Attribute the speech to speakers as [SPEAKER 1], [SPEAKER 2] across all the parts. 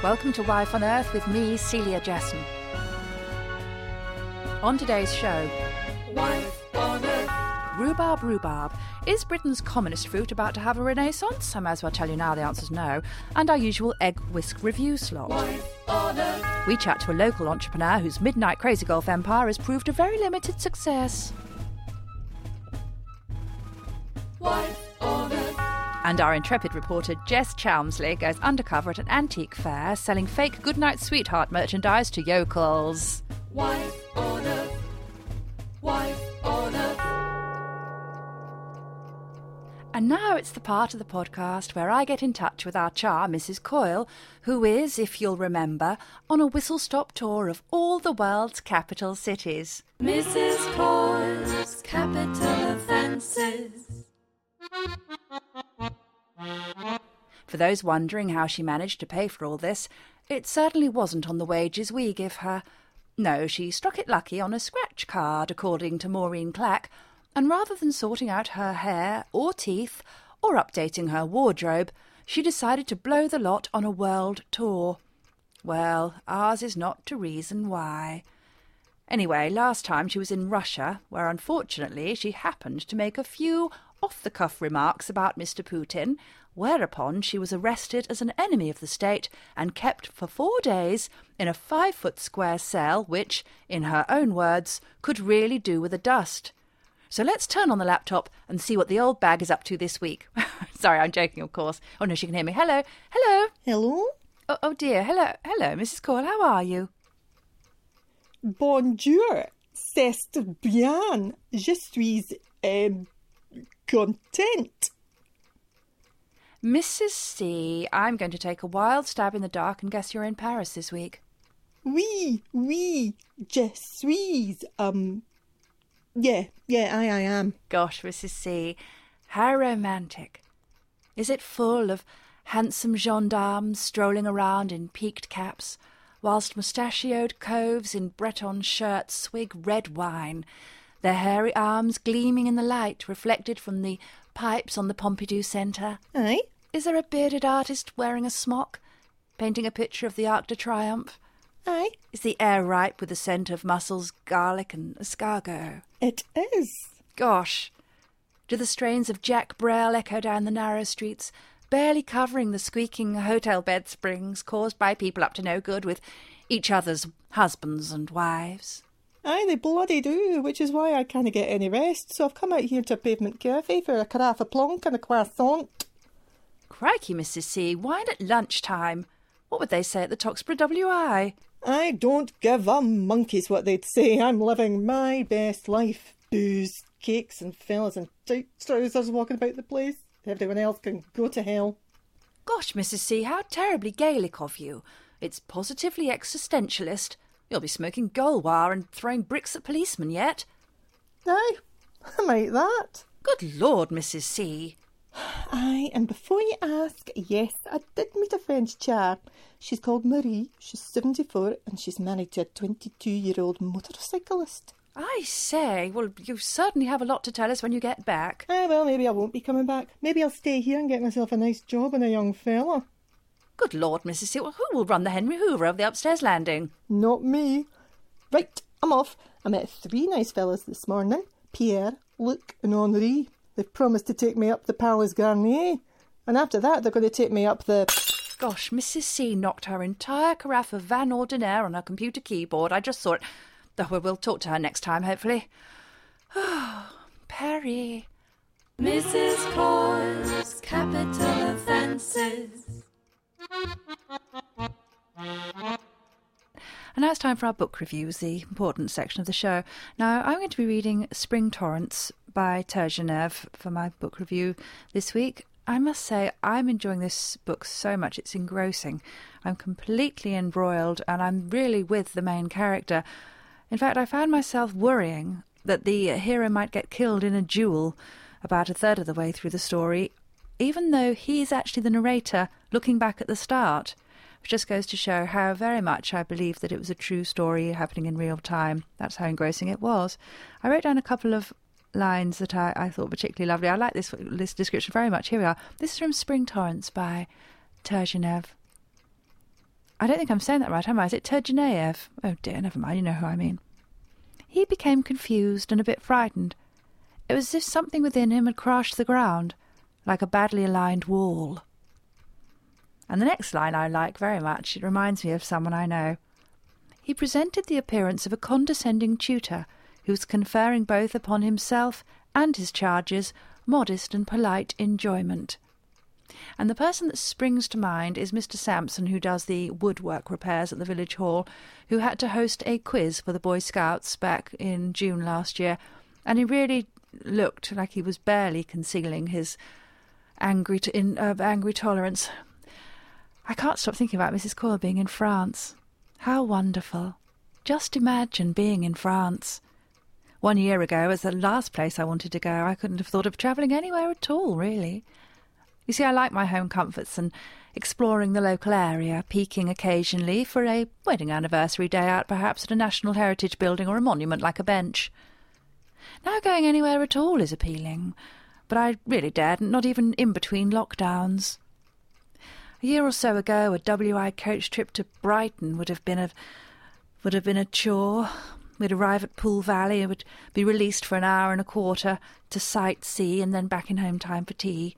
[SPEAKER 1] Welcome to Wife on Earth with me, Celia Jesson. On today's show,
[SPEAKER 2] Wife on Earth.
[SPEAKER 1] rhubarb rhubarb. Is Britain's commonest fruit about to have a renaissance? I may as well tell you now the answer's no. And our usual egg whisk review slot.
[SPEAKER 2] Wife on Earth.
[SPEAKER 1] We chat to a local entrepreneur whose midnight crazy golf empire has proved a very limited success.
[SPEAKER 2] Wife.
[SPEAKER 1] And our intrepid reporter Jess Chelmsley goes undercover at an antique fair selling fake Goodnight Sweetheart merchandise to yokels.
[SPEAKER 2] Wife on Earth. Wife on Earth.
[SPEAKER 1] And now it's the part of the podcast where I get in touch with our char, Mrs. Coyle, who is, if you'll remember, on a whistle stop tour of all the world's capital cities.
[SPEAKER 2] Mrs. Coyle's capital offences.
[SPEAKER 1] For those wondering how she managed to pay for all this, it certainly wasn't on the wages we give her. No, she struck it lucky on a scratch card, according to Maureen Clack, and rather than sorting out her hair or teeth or updating her wardrobe, she decided to blow the lot on a world tour. Well, ours is not to reason why. Anyway, last time she was in Russia, where unfortunately she happened to make a few off the cuff remarks about Mr. Putin, whereupon she was arrested as an enemy of the state and kept for four days in a five foot square cell which, in her own words, could really do with a dust. So let's turn on the laptop and see what the old bag is up to this week. Sorry, I'm joking, of course. Oh no, she can hear me. Hello, hello.
[SPEAKER 3] Hello?
[SPEAKER 1] Oh, oh dear, hello, hello, Mrs. Cole. How are you?
[SPEAKER 3] Bonjour. C'est bien. Je suis content.
[SPEAKER 1] Mrs. C, I'm going to take a wild stab in the dark and guess you're in Paris this week.
[SPEAKER 3] Oui, oui. Je suis. Um. Yeah, yeah, I, I am.
[SPEAKER 1] Gosh, Mrs. C, how romantic. Is it full of handsome gendarmes strolling around in peaked caps, whilst mustachioed coves in Breton shirts swig red wine, their hairy arms gleaming in the light reflected from the pipes on the Pompidou Centre?
[SPEAKER 3] Aye.
[SPEAKER 1] Is there a bearded artist wearing a smock, painting a picture of the Arc de Triomphe?
[SPEAKER 3] Aye.
[SPEAKER 1] Is the air ripe with the scent of mussels, garlic, and escargot?
[SPEAKER 3] It is.
[SPEAKER 1] Gosh, do the strains of Jacques Brel echo down the narrow streets, barely covering the squeaking hotel bed springs caused by people up to no good with each other's husbands and wives?
[SPEAKER 3] Aye, they bloody do, which is why I can't get any rest. So I've come out here to Pavement Cafe for a carafe of plonk and a croissant.
[SPEAKER 1] Crikey, Mrs. C, wine at lunchtime. What would they say at the Toxborough WI?
[SPEAKER 3] I don't give a monkey's what they'd say. I'm living my best life. Booze, cakes, and fellas in tight trousers walking about the place. Everyone else can go to hell.
[SPEAKER 1] Gosh, Mrs. C, how terribly Gaelic of you. It's positively existentialist. You'll be smoking Gaulois and throwing bricks at policemen yet.
[SPEAKER 3] No, I might that.
[SPEAKER 1] Good Lord, Mrs. C.
[SPEAKER 3] Aye, and before you ask, yes, I did meet a French chap. She's called Marie, she's 74, and she's married to a 22 year old motorcyclist.
[SPEAKER 1] I say, well, you certainly have a lot to tell us when you get back.
[SPEAKER 3] Ah, well, maybe I won't be coming back. Maybe I'll stay here and get myself a nice job and a young fella.
[SPEAKER 1] Good Lord, Mrs. C. Well, who will run the Henry Hoover of the upstairs landing?
[SPEAKER 3] Not me. Right, I'm off. I met three nice fellas this morning Pierre, Luc, and Henri. They've promised to take me up the Palais Garnier. And after that, they're going to take me up the.
[SPEAKER 1] Gosh, Mrs. C knocked her entire carafe of Vin Ordinaire on her computer keyboard. I just saw it. Oh, well, we'll talk to her next time, hopefully. Oh, Perry.
[SPEAKER 2] Mrs. Coyle's capital offences.
[SPEAKER 1] Now it's time for our book reviews, the important section of the show. Now, I'm going to be reading Spring Torrents by Turgenev for my book review this week. I must say, I'm enjoying this book so much. It's engrossing. I'm completely embroiled and I'm really with the main character. In fact, I found myself worrying that the hero might get killed in a duel about a third of the way through the story, even though he's actually the narrator looking back at the start which just goes to show how very much I believe that it was a true story happening in real time. That's how engrossing it was. I wrote down a couple of lines that I, I thought particularly lovely. I like this, this description very much. Here we are. This is from Spring Torrents by Turgenev. I don't think I'm saying that right, am I? Is it Turgenev? Oh dear, never mind, you know who I mean. He became confused and a bit frightened. It was as if something within him had crashed the ground, like a badly aligned wall. And the next line I like very much. It reminds me of someone I know. He presented the appearance of a condescending tutor who was conferring both upon himself and his charges modest and polite enjoyment. And the person that springs to mind is Mr. Sampson, who does the woodwork repairs at the village hall, who had to host a quiz for the Boy Scouts back in June last year, and he really looked like he was barely concealing his angry to, in, uh, angry tolerance. I can't stop thinking about Mrs. Coyle being in France. How wonderful! Just imagine being in France. One year ago was the last place I wanted to go. I couldn't have thought of travelling anywhere at all, really. You see, I like my home comforts and exploring the local area, peeking occasionally for a wedding anniversary day out perhaps at a National Heritage building or a monument like a bench. Now going anywhere at all is appealing, but I really daren't, not even in between lockdowns. A year or so ago, a WI coach trip to Brighton would have been a would have been a chore. We'd arrive at Pool Valley and would be released for an hour and a quarter to sightsee and then back in home time for tea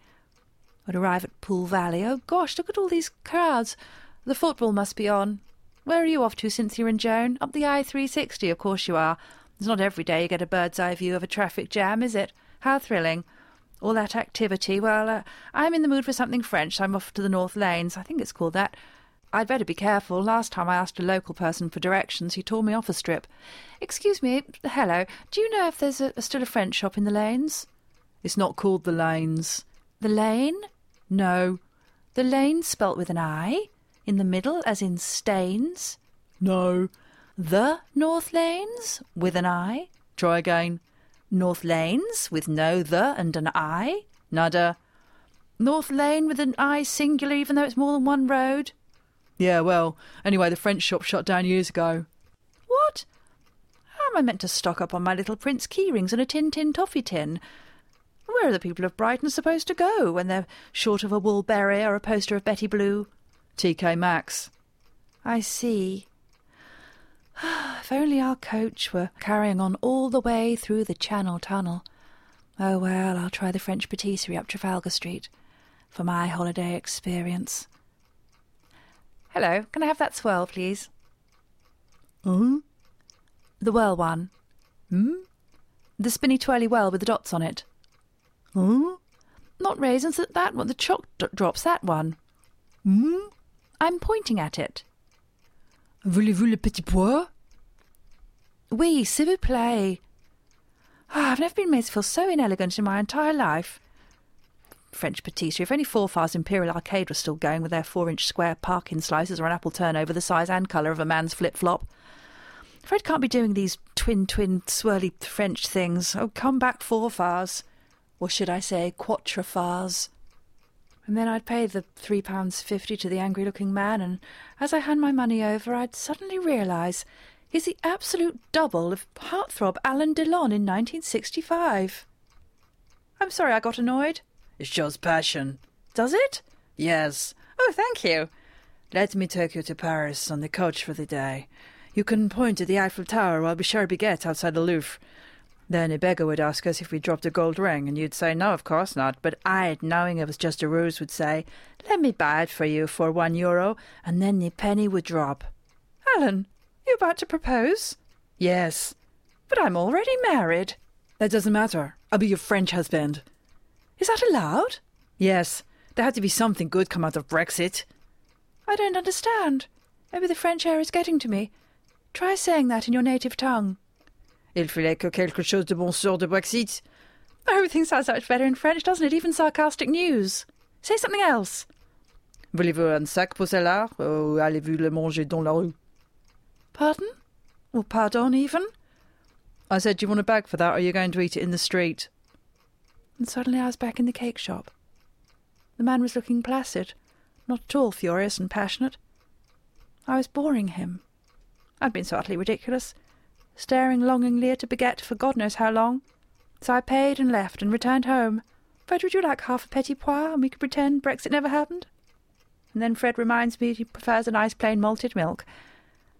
[SPEAKER 1] would arrive at Pool Valley. Oh gosh, look at all these crowds. The football must be on. Where are you off to, Cynthia and Joan? Up the I-360, of course you are. It's not every day you get a bird's eye view of a traffic jam, is it? How thrilling. All that activity. Well, uh, I'm in the mood for something French. I'm off to the North Lanes. I think it's called that. I'd better be careful. Last time I asked a local person for directions, he tore me off a strip. Excuse me, hello. Do you know if there's a, still a French shop in the lanes? It's not called the lanes. The lane? No. The lane spelt with an I? In the middle, as in stains?
[SPEAKER 4] No.
[SPEAKER 1] The North Lanes? With an I?
[SPEAKER 4] Try again.
[SPEAKER 1] North Lanes? With no the and an I?
[SPEAKER 4] Nada.
[SPEAKER 1] North Lane with an I singular, even though it's more than one road?
[SPEAKER 4] Yeah, well, anyway, the French shop shut down years ago.
[SPEAKER 1] What? How am I meant to stock up on my little Prince keyrings and a Tintin toffee tin? Where are the people of Brighton supposed to go when they're short of a wool berry or a poster of Betty Blue?
[SPEAKER 4] TK Maxx.
[SPEAKER 1] I see. if only our coach were carrying on all the way through the Channel Tunnel. Oh well, I'll try the French patisserie up Trafalgar Street for my holiday experience. Hello, can I have that swirl, please?
[SPEAKER 4] Hmm?
[SPEAKER 1] The whirl one.
[SPEAKER 4] Hmm?
[SPEAKER 1] The spinny twirly whirl with the dots on it.
[SPEAKER 4] Hmm?
[SPEAKER 1] Not raisins, that one, the chalk drops, that one.
[SPEAKER 4] Hmm?
[SPEAKER 1] I'm pointing at it.
[SPEAKER 4] Voulez-vous le petit pois?
[SPEAKER 1] Oui, s'il vous plaît. Ah, I've never been made to feel so inelegant in my entire life. French patisserie. If only Forfar's Imperial Arcade was still going with their four-inch square Parkin slices or an apple turnover the size and colour of a man's flip-flop. Fred can't be doing these twin-twin swirly French things. Oh, come back, Forfar's or should I say quattrefars. And then I'd pay the three pounds fifty to the angry looking man, and as I hand my money over, I'd suddenly realise he's the absolute double of heartthrob Alain Delon in 1965. I'm sorry I got annoyed.
[SPEAKER 4] It shows passion.
[SPEAKER 1] Does it?
[SPEAKER 4] Yes.
[SPEAKER 1] Oh, thank you.
[SPEAKER 4] Let me take you to Paris on the coach for the day. You can point to the Eiffel Tower while we share a baguette outside the Louvre. Then a beggar would ask us if we dropped a gold ring, and you'd say, No, of course not. But I, knowing it was just a ruse, would say, Let me buy it for you for one euro, and then the penny would drop.
[SPEAKER 1] Alan, you about to propose?
[SPEAKER 4] Yes.
[SPEAKER 1] But I'm already married.
[SPEAKER 4] That doesn't matter. I'll be your French husband.
[SPEAKER 1] Is that allowed?
[SPEAKER 4] Yes. There had to be something good come out of Brexit.
[SPEAKER 1] I don't understand. Maybe the French air is getting to me. Try saying that in your native tongue.
[SPEAKER 4] Il fallait que quelque chose de bon sort de Brexit.
[SPEAKER 1] Oh, Everything sounds so much better in French, doesn't it? Even sarcastic news. Say something else.
[SPEAKER 4] Voulez-vous un sac pour cela, ou allez-vous le manger dans la rue?
[SPEAKER 1] Pardon? Or pardon, even?
[SPEAKER 4] I said, do you want a bag for that, or are you going to eat it in the street?
[SPEAKER 1] And suddenly I was back in the cake shop. The man was looking placid, not at all furious and passionate. I was boring him. I'd been so utterly ridiculous staring longingly at a baguette for God knows how long. So I paid and left and returned home. Fred, would you like half a petit pois and we could pretend Brexit never happened? And then Fred reminds me he prefers a nice plain malted milk.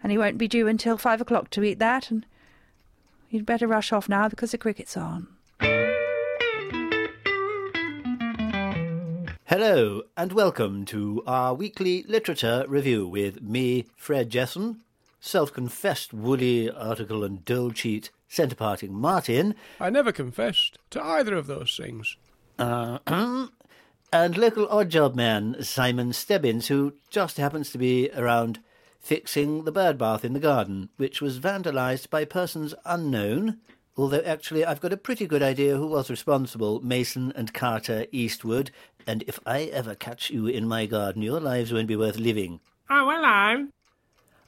[SPEAKER 1] And he won't be due until five o'clock to eat that, and you'd better rush off now because the cricket's on.
[SPEAKER 5] Hello, and welcome to our weekly literature review with me, Fred Jesson, self confessed woolly article and dole cheat centre parting Martin,
[SPEAKER 6] I never confessed to either of those things.
[SPEAKER 5] uh, and local odd job man Simon Stebbins, who just happens to be around fixing the bird bath in the garden, which was vandalised by persons unknown. Although actually, I've got a pretty good idea who was responsible Mason and Carter Eastwood, and if I ever catch you in my garden, your lives won't be worth living.
[SPEAKER 7] Oh, hello.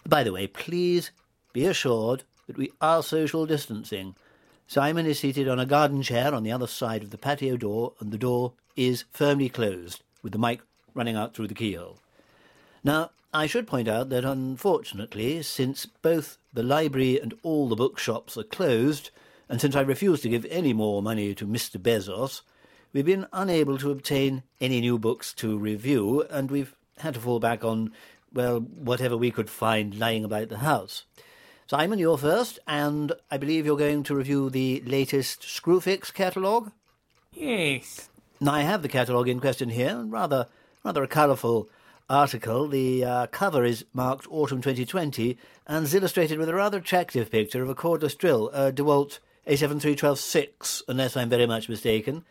[SPEAKER 5] By the way, please be assured that we are social distancing. Simon is seated on a garden chair on the other side of the patio door, and the door is firmly closed, with the mic running out through the keyhole. Now, I should point out that unfortunately, since both the library and all the bookshops are closed, and since I refuse to give any more money to Mr. Bezos, we've been unable to obtain any new books to review, and we've had to fall back on, well, whatever we could find lying about the house. Simon, you're first, and I believe you're going to review the latest Screwfix catalogue.
[SPEAKER 7] Yes.
[SPEAKER 5] Now, I have the catalogue in question here, and rather, rather a colourful article. The uh, cover is marked Autumn 2020 and is illustrated with a rather attractive picture of a cordless drill, a DeWalt A73126, unless I'm very much mistaken.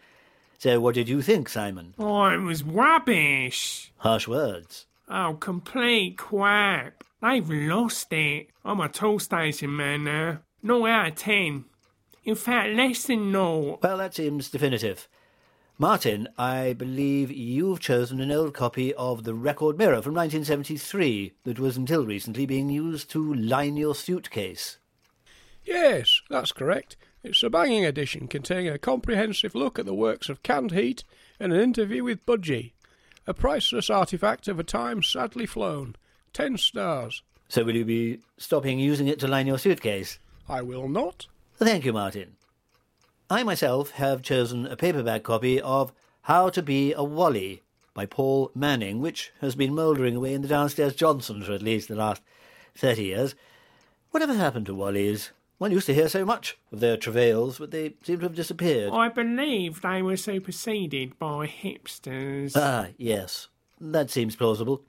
[SPEAKER 5] So, what did you think, Simon?
[SPEAKER 7] Oh, it was rubbish.
[SPEAKER 5] Harsh words.
[SPEAKER 7] Oh, complete crap. They've lost it. I'm a Toolstation man now. No out of ten. In fact, less than no.
[SPEAKER 5] Well, that seems definitive. Martin, I believe you've chosen an old copy of The Record Mirror from 1973 that was until recently being used to line your suitcase.
[SPEAKER 6] Yes, that's correct. It's a banging edition containing a comprehensive look at the works of Canned Heat and an interview with Budgie. A priceless artifact of a time sadly flown. Ten stars.
[SPEAKER 5] So, will you be stopping using it to line your suitcase?
[SPEAKER 6] I will not.
[SPEAKER 5] Thank you, Martin. I myself have chosen a paperback copy of How to Be a Wally by Paul Manning, which has been mouldering away in the downstairs Johnsons for at least the last thirty years. Whatever happened to Wallies? One used to hear so much of their travails, but they seem to have disappeared.
[SPEAKER 7] I believe they were superseded by hipsters.
[SPEAKER 5] Ah, yes. That seems plausible.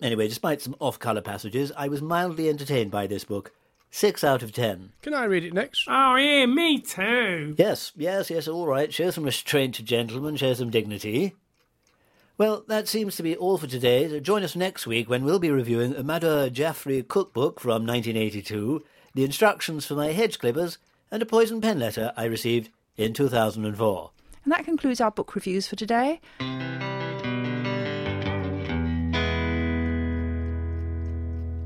[SPEAKER 5] Anyway, despite some off colour passages, I was mildly entertained by this book. Six out of ten.
[SPEAKER 6] Can I read it next?
[SPEAKER 7] oh, yeah, me too.
[SPEAKER 5] Yes, yes, yes, all right. Show some restraint, to gentlemen. Show some dignity. Well, that seems to be all for today. So join us next week when we'll be reviewing a Madhur Jaffrey cookbook from 1982, the instructions for my hedge clippers, and a poison pen letter I received in 2004.
[SPEAKER 1] And that concludes our book reviews for today.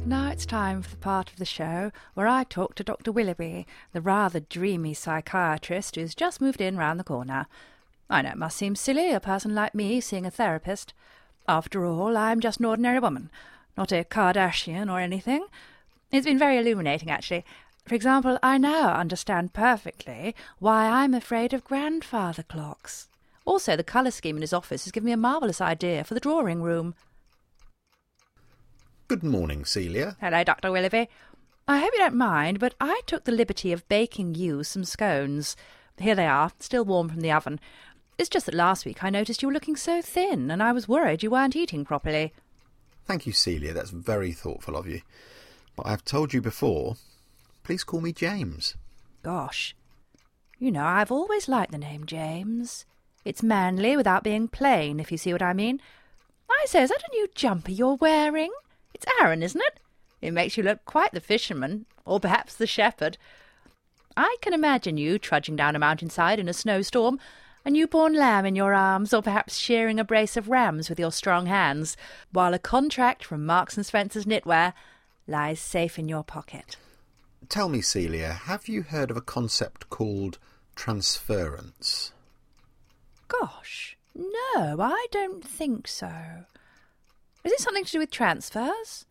[SPEAKER 1] Now it's time for the part of the show where I talk to Dr. Willoughby, the rather dreamy psychiatrist who's just moved in round the corner. I know it must seem silly, a person like me seeing a therapist. After all, I'm just an ordinary woman, not a Kardashian or anything. It's been very illuminating, actually. For example, I now understand perfectly why I'm afraid of grandfather clocks. Also, the colour scheme in his office has given me a marvellous idea for the drawing room.
[SPEAKER 8] Good morning, Celia.
[SPEAKER 1] Hello, Dr. Willoughby. I hope you don't mind, but I took the liberty of baking you some scones. Here they are, still warm from the oven. It's just that last week I noticed you were looking so thin, and I was worried you weren't eating properly.
[SPEAKER 8] Thank you, Celia. That's very thoughtful of you. But I've told you before, please call me James.
[SPEAKER 1] Gosh. You know, I've always liked the name James. It's manly without being plain, if you see what I mean. I say, is that a new jumper you're wearing? It's Aran, isn't it? It makes you look quite the fisherman, or perhaps the shepherd. I can imagine you trudging down a mountainside in a snowstorm, a newborn lamb in your arms, or perhaps shearing a brace of rams with your strong hands, while a contract from Marks and Spencer's Knitwear lies safe in your pocket.
[SPEAKER 8] Tell me, Celia, have you heard of a concept called transference?
[SPEAKER 1] Gosh, no, I don't think so. Is it something to do with transfers?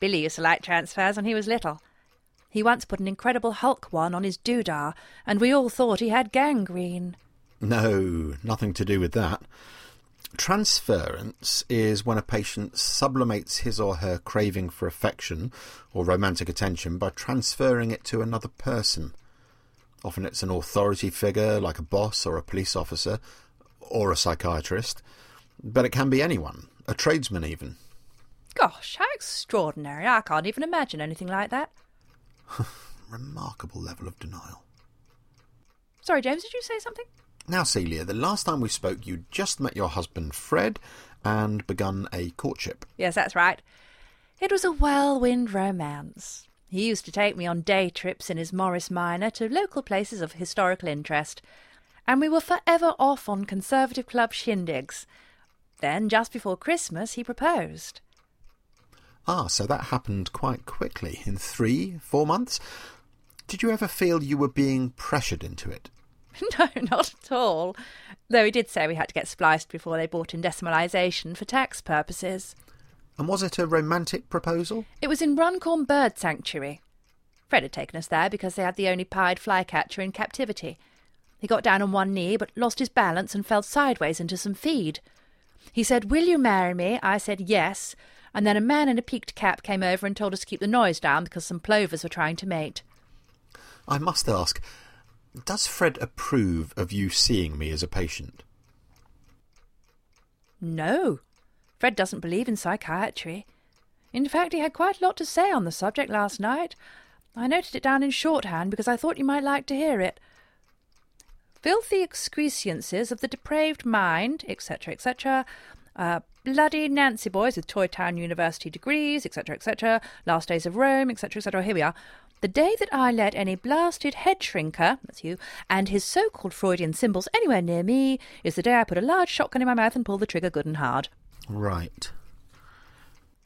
[SPEAKER 1] Billy used to like transfers when he was little. He once put an Incredible Hulk one on his doodah, and we all thought he had gangrene.
[SPEAKER 8] No, nothing to do with that. Transference is when a patient sublimates his or her craving for affection or romantic attention by transferring it to another person. Often it's an authority figure like a boss or a police officer or a psychiatrist, but it can be anyone, a tradesman even.
[SPEAKER 1] Gosh, how extraordinary. I can't even imagine anything like that.
[SPEAKER 8] Remarkable level of denial.
[SPEAKER 1] Sorry, James, did you say something?
[SPEAKER 8] Now, Celia, the last time we spoke, you'd just met your husband Fred and begun a courtship.
[SPEAKER 1] Yes, that's right. It was a whirlwind romance. He used to take me on day trips in his Morris Minor to local places of historical interest, and we were forever off on Conservative Club shindigs. Then, just before Christmas, he proposed.
[SPEAKER 8] Ah, so that happened quite quickly, in three, four months? Did you ever feel you were being pressured into it?
[SPEAKER 1] no, not at all. Though he did say we had to get spliced before they brought in decimalisation for tax purposes.
[SPEAKER 8] And was it a romantic proposal?
[SPEAKER 1] It was in Runcorn Bird Sanctuary. Fred had taken us there because they had the only pied flycatcher in captivity. He got down on one knee but lost his balance and fell sideways into some feed. He said, Will you marry me? I said, Yes. And then a man in a peaked cap came over and told us to keep the noise down because some plovers were trying to mate.
[SPEAKER 8] I must ask, does Fred approve of you seeing me as a patient?
[SPEAKER 1] No. Fred doesn't believe in psychiatry. In fact, he had quite a lot to say on the subject last night. I noted it down in shorthand because I thought you might like to hear it. Filthy excrescences of the depraved mind, etc., etc., uh, bloody Nancy boys with Toy Town University degrees, etc., etc., last days of Rome, etc., etc. Here we are. The day that I let any blasted head shrinker, that's you, and his so called Freudian symbols anywhere near me is the day I put a large shotgun in my mouth and pull the trigger good and hard.
[SPEAKER 8] Right.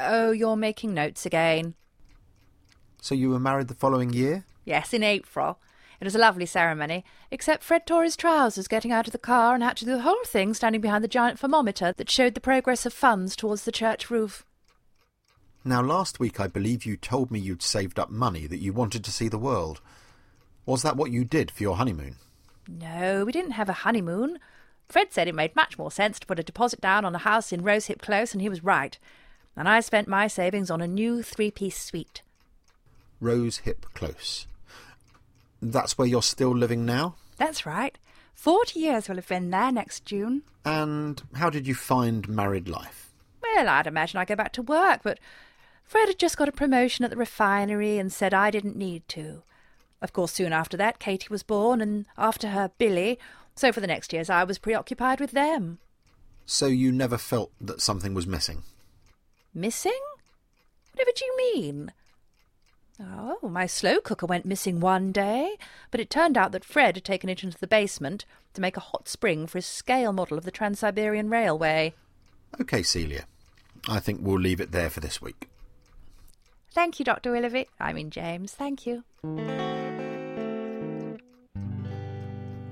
[SPEAKER 1] Oh, you're making notes again.
[SPEAKER 8] So you were married the following year?
[SPEAKER 1] Yes, in April. It was a lovely ceremony, except Fred tore his trousers getting out of the car and had to do the whole thing standing behind the giant thermometer that showed the progress of funds towards the church roof.
[SPEAKER 8] Now, last week I believe you told me you'd saved up money that you wanted to see the world. Was that what you did for your honeymoon?
[SPEAKER 1] No, we didn't have a honeymoon. Fred said it made much more sense to put a deposit down on a house in Rosehip Close, and he was right. And I spent my savings on a new three piece suite.
[SPEAKER 8] Rosehip Close. That's where you're still living now?
[SPEAKER 1] That's right. Forty years will have been there next June.
[SPEAKER 8] And how did you find married life?
[SPEAKER 1] Well, I'd imagine I'd go back to work, but Fred had just got a promotion at the refinery and said I didn't need to. Of course, soon after that, Katie was born, and after her, Billy. So for the next years, I was preoccupied with them.
[SPEAKER 8] So you never felt that something was missing?
[SPEAKER 1] Missing? Whatever do you mean? Oh, my slow cooker went missing one day, but it turned out that Fred had taken it into the basement to make a hot spring for his scale model of the Trans Siberian Railway.
[SPEAKER 8] OK, Celia. I think we'll leave it there for this week.
[SPEAKER 1] Thank you, Dr. Willoughby. I mean, James, thank you.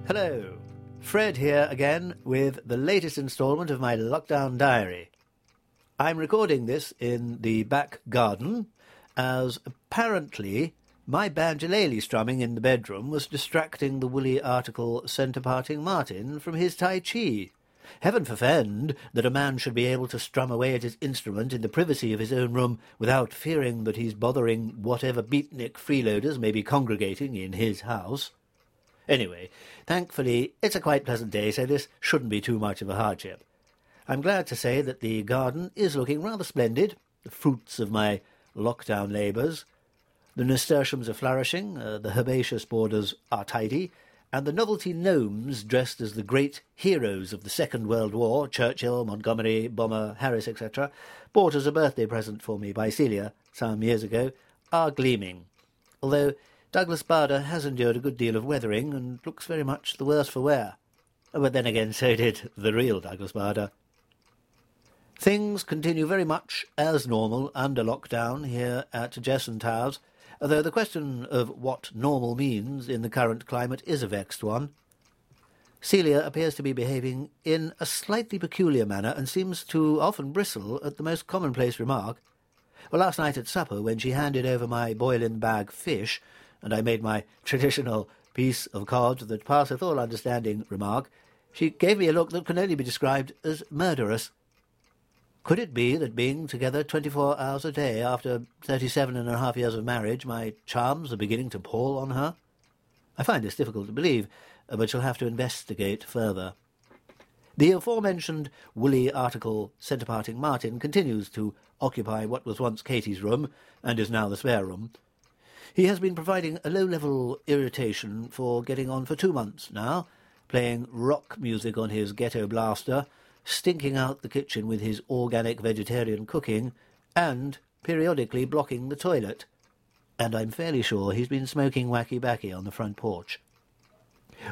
[SPEAKER 5] Hello. Fred here again with the latest instalment of my lockdown diary. I'm recording this in the back garden as apparently my banjolele strumming in the bedroom was distracting the woolly article centre parting Martin from his Tai Chi. Heaven forfend that a man should be able to strum away at his instrument in the privacy of his own room without fearing that he's bothering whatever beatnik freeloaders may be congregating in his house. Anyway, thankfully, it's a quite pleasant day, so this shouldn't be too much of a hardship. I'm glad to say that the garden is looking rather splendid, the fruits of my lockdown labours. The nasturtiums are flourishing, uh, the herbaceous borders are tidy, and the novelty gnomes dressed as the great heroes of the Second World War, Churchill, Montgomery, Bomber, Harris, etc., bought as a birthday present for me by Celia some years ago, are gleaming. Although Douglas Bader has endured a good deal of weathering and looks very much the worse for wear. Oh, but then again, so did the real Douglas Bader. Things continue very much as normal under lockdown here at Jesson Towers, though the question of what normal means in the current climate is a vexed one. Celia appears to be behaving in a slightly peculiar manner and seems to often bristle at the most commonplace remark. Well, last night at supper, when she handed over my boil-in bag fish, and I made my traditional piece of cod that passeth all understanding remark, She gave me a look that can only be described as murderous. Could it be that being together twenty-four hours a day after thirty-seven and a half years of marriage, my charms are beginning to pall on her? I find this difficult to believe, uh, but shall have to investigate further. The aforementioned woolly article centre-parting Martin continues to occupy what was once Katie's room and is now the spare room. He has been providing a low-level irritation for getting on for two months now, playing rock music on his ghetto blaster, stinking out the kitchen with his organic vegetarian cooking, and periodically blocking the toilet. And I'm fairly sure he's been smoking wacky backy on the front porch.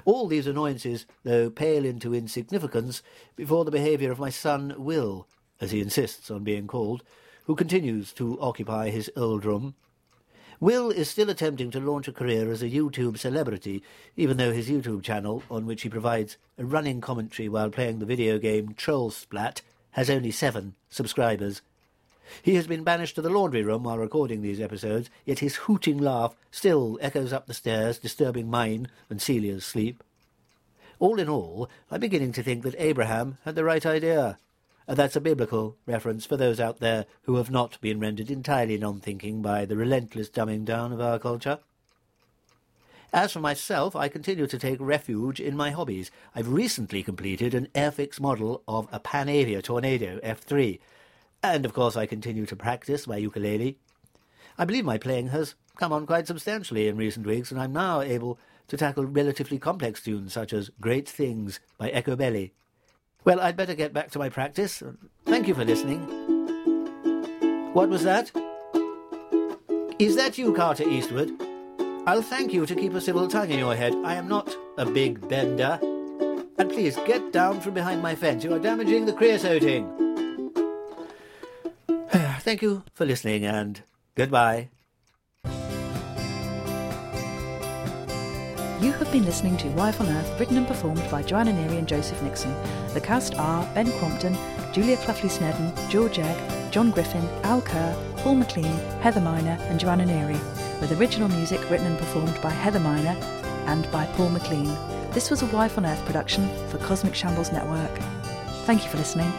[SPEAKER 5] All these annoyances, though, pale into insignificance before the behaviour of my son Will, as he insists on being called, who continues to occupy his old room. Will is still attempting to launch a career as a YouTube celebrity, even though his YouTube channel, on which he provides a running commentary while playing the video game Troll Splat, has only seven subscribers. He has been banished to the laundry room while recording these episodes, yet his hooting laugh still echoes up the stairs, disturbing mine and Celia's sleep. All in all, I'm beginning to think that Abraham had the right idea. And that's a biblical reference for those out there who have not been rendered entirely non-thinking by the relentless dumbing down of our culture. As for myself, I continue to take refuge in my hobbies. I've recently completed an Airfix model of a Panavia Tornado F3, and of course I continue to practice my ukulele. I believe my playing has come on quite substantially in recent weeks, and I'm now able to tackle relatively complex tunes such as Great Things by Echobelly. Well, I'd better get back to my practice. Thank you for listening. What was that? Is that you, Carter Eastwood? I'll thank you to keep a civil tongue in your head. I am not a big bender. And please get down from behind my fence. You are damaging the creosoting. thank you for listening and goodbye.
[SPEAKER 1] You have been listening to Wife on Earth, written and performed by Joanna Neary and Joseph Nixon. The cast are Ben Crompton, Julia Cluffley Snedden, George Egg, John Griffin, Al Kerr, Paul McLean, Heather Miner, and Joanna Neary, with original music written and performed by Heather Miner and by Paul McLean. This was a Wife on Earth production for Cosmic Shambles Network. Thank you for listening.